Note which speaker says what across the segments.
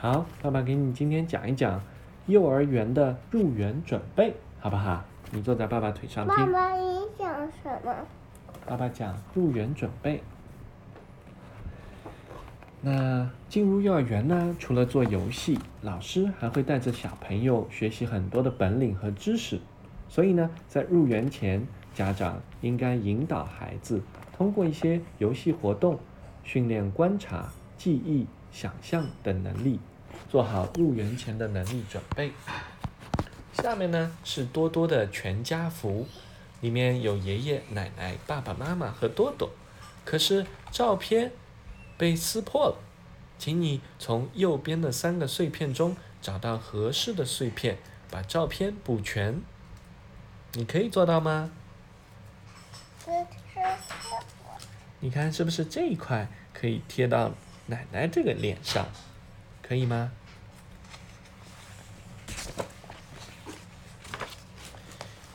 Speaker 1: 好，爸爸给你今天讲一讲幼儿园的入园准备，好不好？你坐在爸爸腿上听。
Speaker 2: 爸爸，你讲什么？
Speaker 1: 爸爸讲入园准备。那进入幼儿园呢，除了做游戏，老师还会带着小朋友学习很多的本领和知识。所以呢，在入园前，家长应该引导孩子通过一些游戏活动，训练观察、记忆。想象等能力，做好入园前的能力准备。下面呢是多多的全家福，里面有爷爷奶奶、爸爸妈妈和多多。可是照片被撕破了，请你从右边的三个碎片中找到合适的碎片，把照片补全。你可以做到吗？你看是不是这一块可以贴到？奶奶这个脸上，可以吗？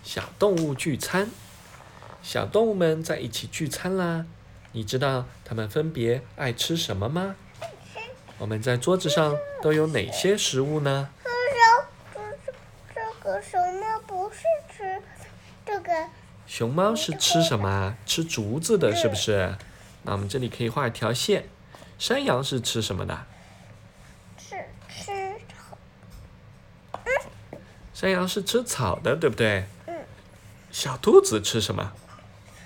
Speaker 1: 小动物聚餐，小动物们在一起聚餐啦。你知道它们分别爱吃什么吗？我们在桌子上都有哪些食物呢？
Speaker 2: 这这个熊猫不是吃这个。
Speaker 1: 熊猫是吃什么？吃竹子的，是不是？那我们这里可以画一条线。山羊是吃什么的？
Speaker 2: 吃吃草。
Speaker 1: 山羊是吃草的，对不对？
Speaker 2: 嗯。
Speaker 1: 小兔子吃什么？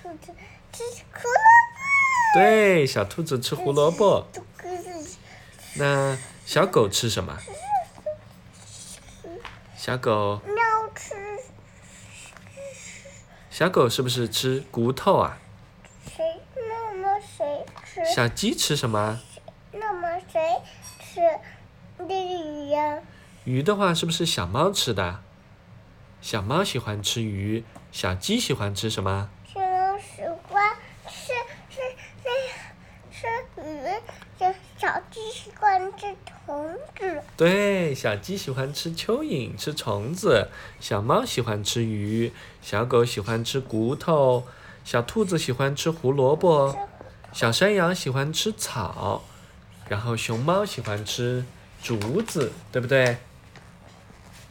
Speaker 2: 吃吃胡萝卜。
Speaker 1: 对，小兔子吃胡萝卜。那小狗吃什么？小狗。
Speaker 2: 喵吃。
Speaker 1: 小狗是不是吃骨头啊？
Speaker 2: 谁？那么谁吃？
Speaker 1: 小鸡吃什么？
Speaker 2: 那么谁吃鱼呀？
Speaker 1: 鱼的话，是不是小猫吃的？小猫喜欢吃鱼，小鸡喜欢吃什么？
Speaker 2: 小猫喜欢吃吃吃吃鱼，小小鸡喜欢吃虫子。
Speaker 1: 对，小鸡喜欢吃蚯蚓，吃虫子；小猫喜欢吃鱼，小狗喜欢吃骨头，小兔子喜欢吃胡萝卜，小山羊喜欢吃草。然后熊猫喜欢吃竹子，对不对？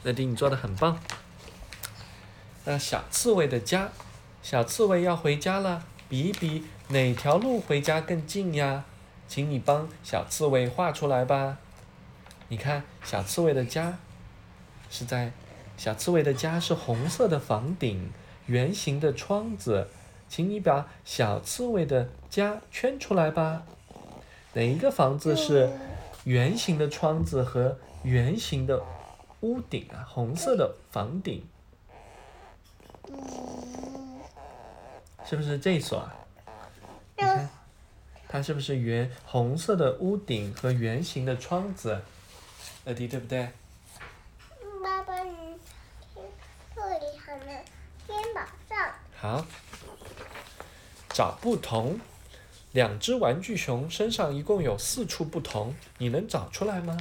Speaker 1: 乐迪，你做的很棒。那小刺猬的家，小刺猬要回家了，比一比哪条路回家更近呀？请你帮小刺猬画出来吧。你看，小刺猬的家是在，小刺猬的家是红色的房顶，圆形的窗子，请你把小刺猬的家圈出来吧。哪一个房子是圆形的窗子和圆形的屋顶啊？红色的房顶，是不是这所啊？你看，它是不是圆红色的屋顶和圆形的窗子？乐迪对不对？
Speaker 2: 爸爸，你这里好呢，肩膀上。
Speaker 1: 好，找不同。两只玩具熊身上一共有四处不同，你能找出来吗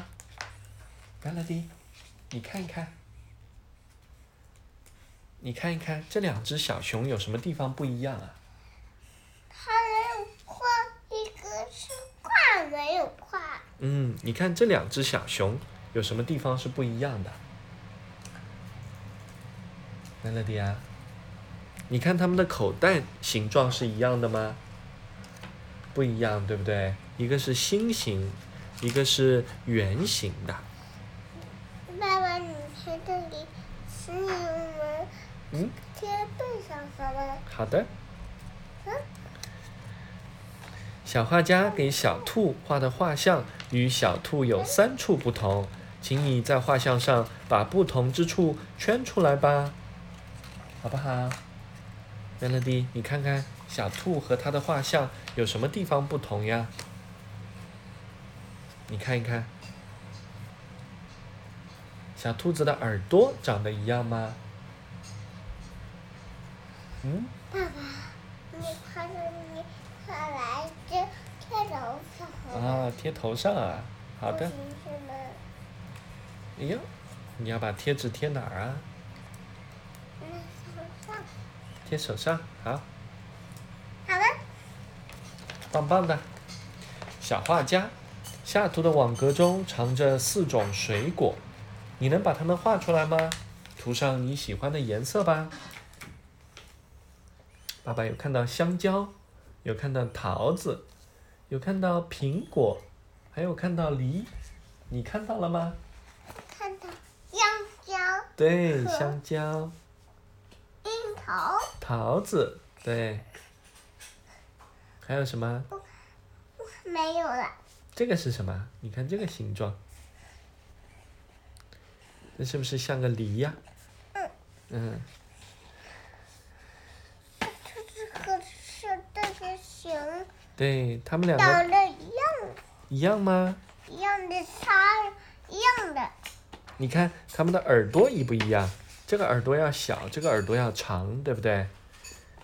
Speaker 1: ？Melody，你看一看，你看一看这两只小熊有什么地方不一样啊？
Speaker 2: 它没有胯，一个是胯没有胯。
Speaker 1: 嗯，你看这两只小熊有什么地方是不一样的？Melody 啊，你看它们的口袋形状是一样的吗？不一样，对不对？一个是心形，一个是圆形的。
Speaker 2: 爸爸，你贴这里是我们嗯贴背上好吗？
Speaker 1: 好的。嗯。小画家给小兔画的画像与小兔有三处不同，请你在画像上把不同之处圈出来吧，好不好？Melody，你看看。小兔和它的画像有什么地方不同呀？你看一看，小兔子的耳朵长得一样吗？
Speaker 2: 嗯？爸爸，你看着你快来贴贴头上。
Speaker 1: 啊，贴头上啊，好的。哎呀，你要把贴纸贴哪儿啊？贴手上，好。
Speaker 2: 好了，
Speaker 1: 棒棒的，小画家，下图的网格中藏着四种水果，你能把它们画出来吗？涂上你喜欢的颜色吧。爸爸有看到香蕉，有看到桃子，有看到苹果，还有看到梨，你看到了吗？
Speaker 2: 看到香蕉、
Speaker 1: 对，香蕉、
Speaker 2: 樱桃，
Speaker 1: 桃子，对。还有什么？
Speaker 2: 没有了。
Speaker 1: 这个是什么？你看这个形状，这是不是像个梨呀、
Speaker 2: 嗯
Speaker 1: 嗯，
Speaker 2: 这是和是这个形
Speaker 1: 对，他们两个
Speaker 2: 长得一样，
Speaker 1: 一样吗？
Speaker 2: 一样的差一样的。
Speaker 1: 你看他们的耳朵一不一样？这个耳朵要小，这个耳朵要长，对不对？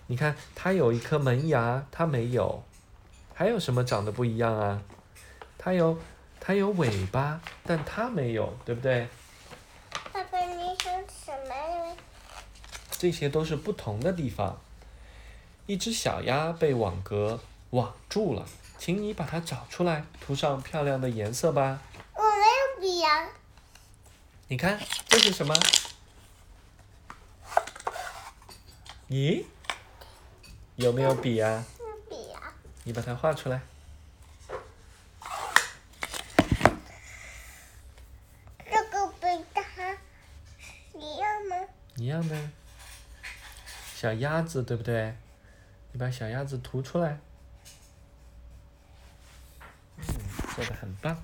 Speaker 1: 你看它有一颗门牙，它没有。还有什么长得不一样啊？它有它有尾巴，但它没有，对不对？
Speaker 2: 爸爸，你说什么？
Speaker 1: 这些都是不同的地方。一只小鸭被网格网住了，请你把它找出来，涂上漂亮的颜色吧。
Speaker 2: 我没有笔呀、
Speaker 1: 你看这是什么？咦，有没有笔啊？
Speaker 2: 是笔呀、
Speaker 1: 你把它画出来。
Speaker 2: 这个笔它一样吗？
Speaker 1: 一样的。小鸭子对不对？你把小鸭子涂出来。嗯，做的很棒。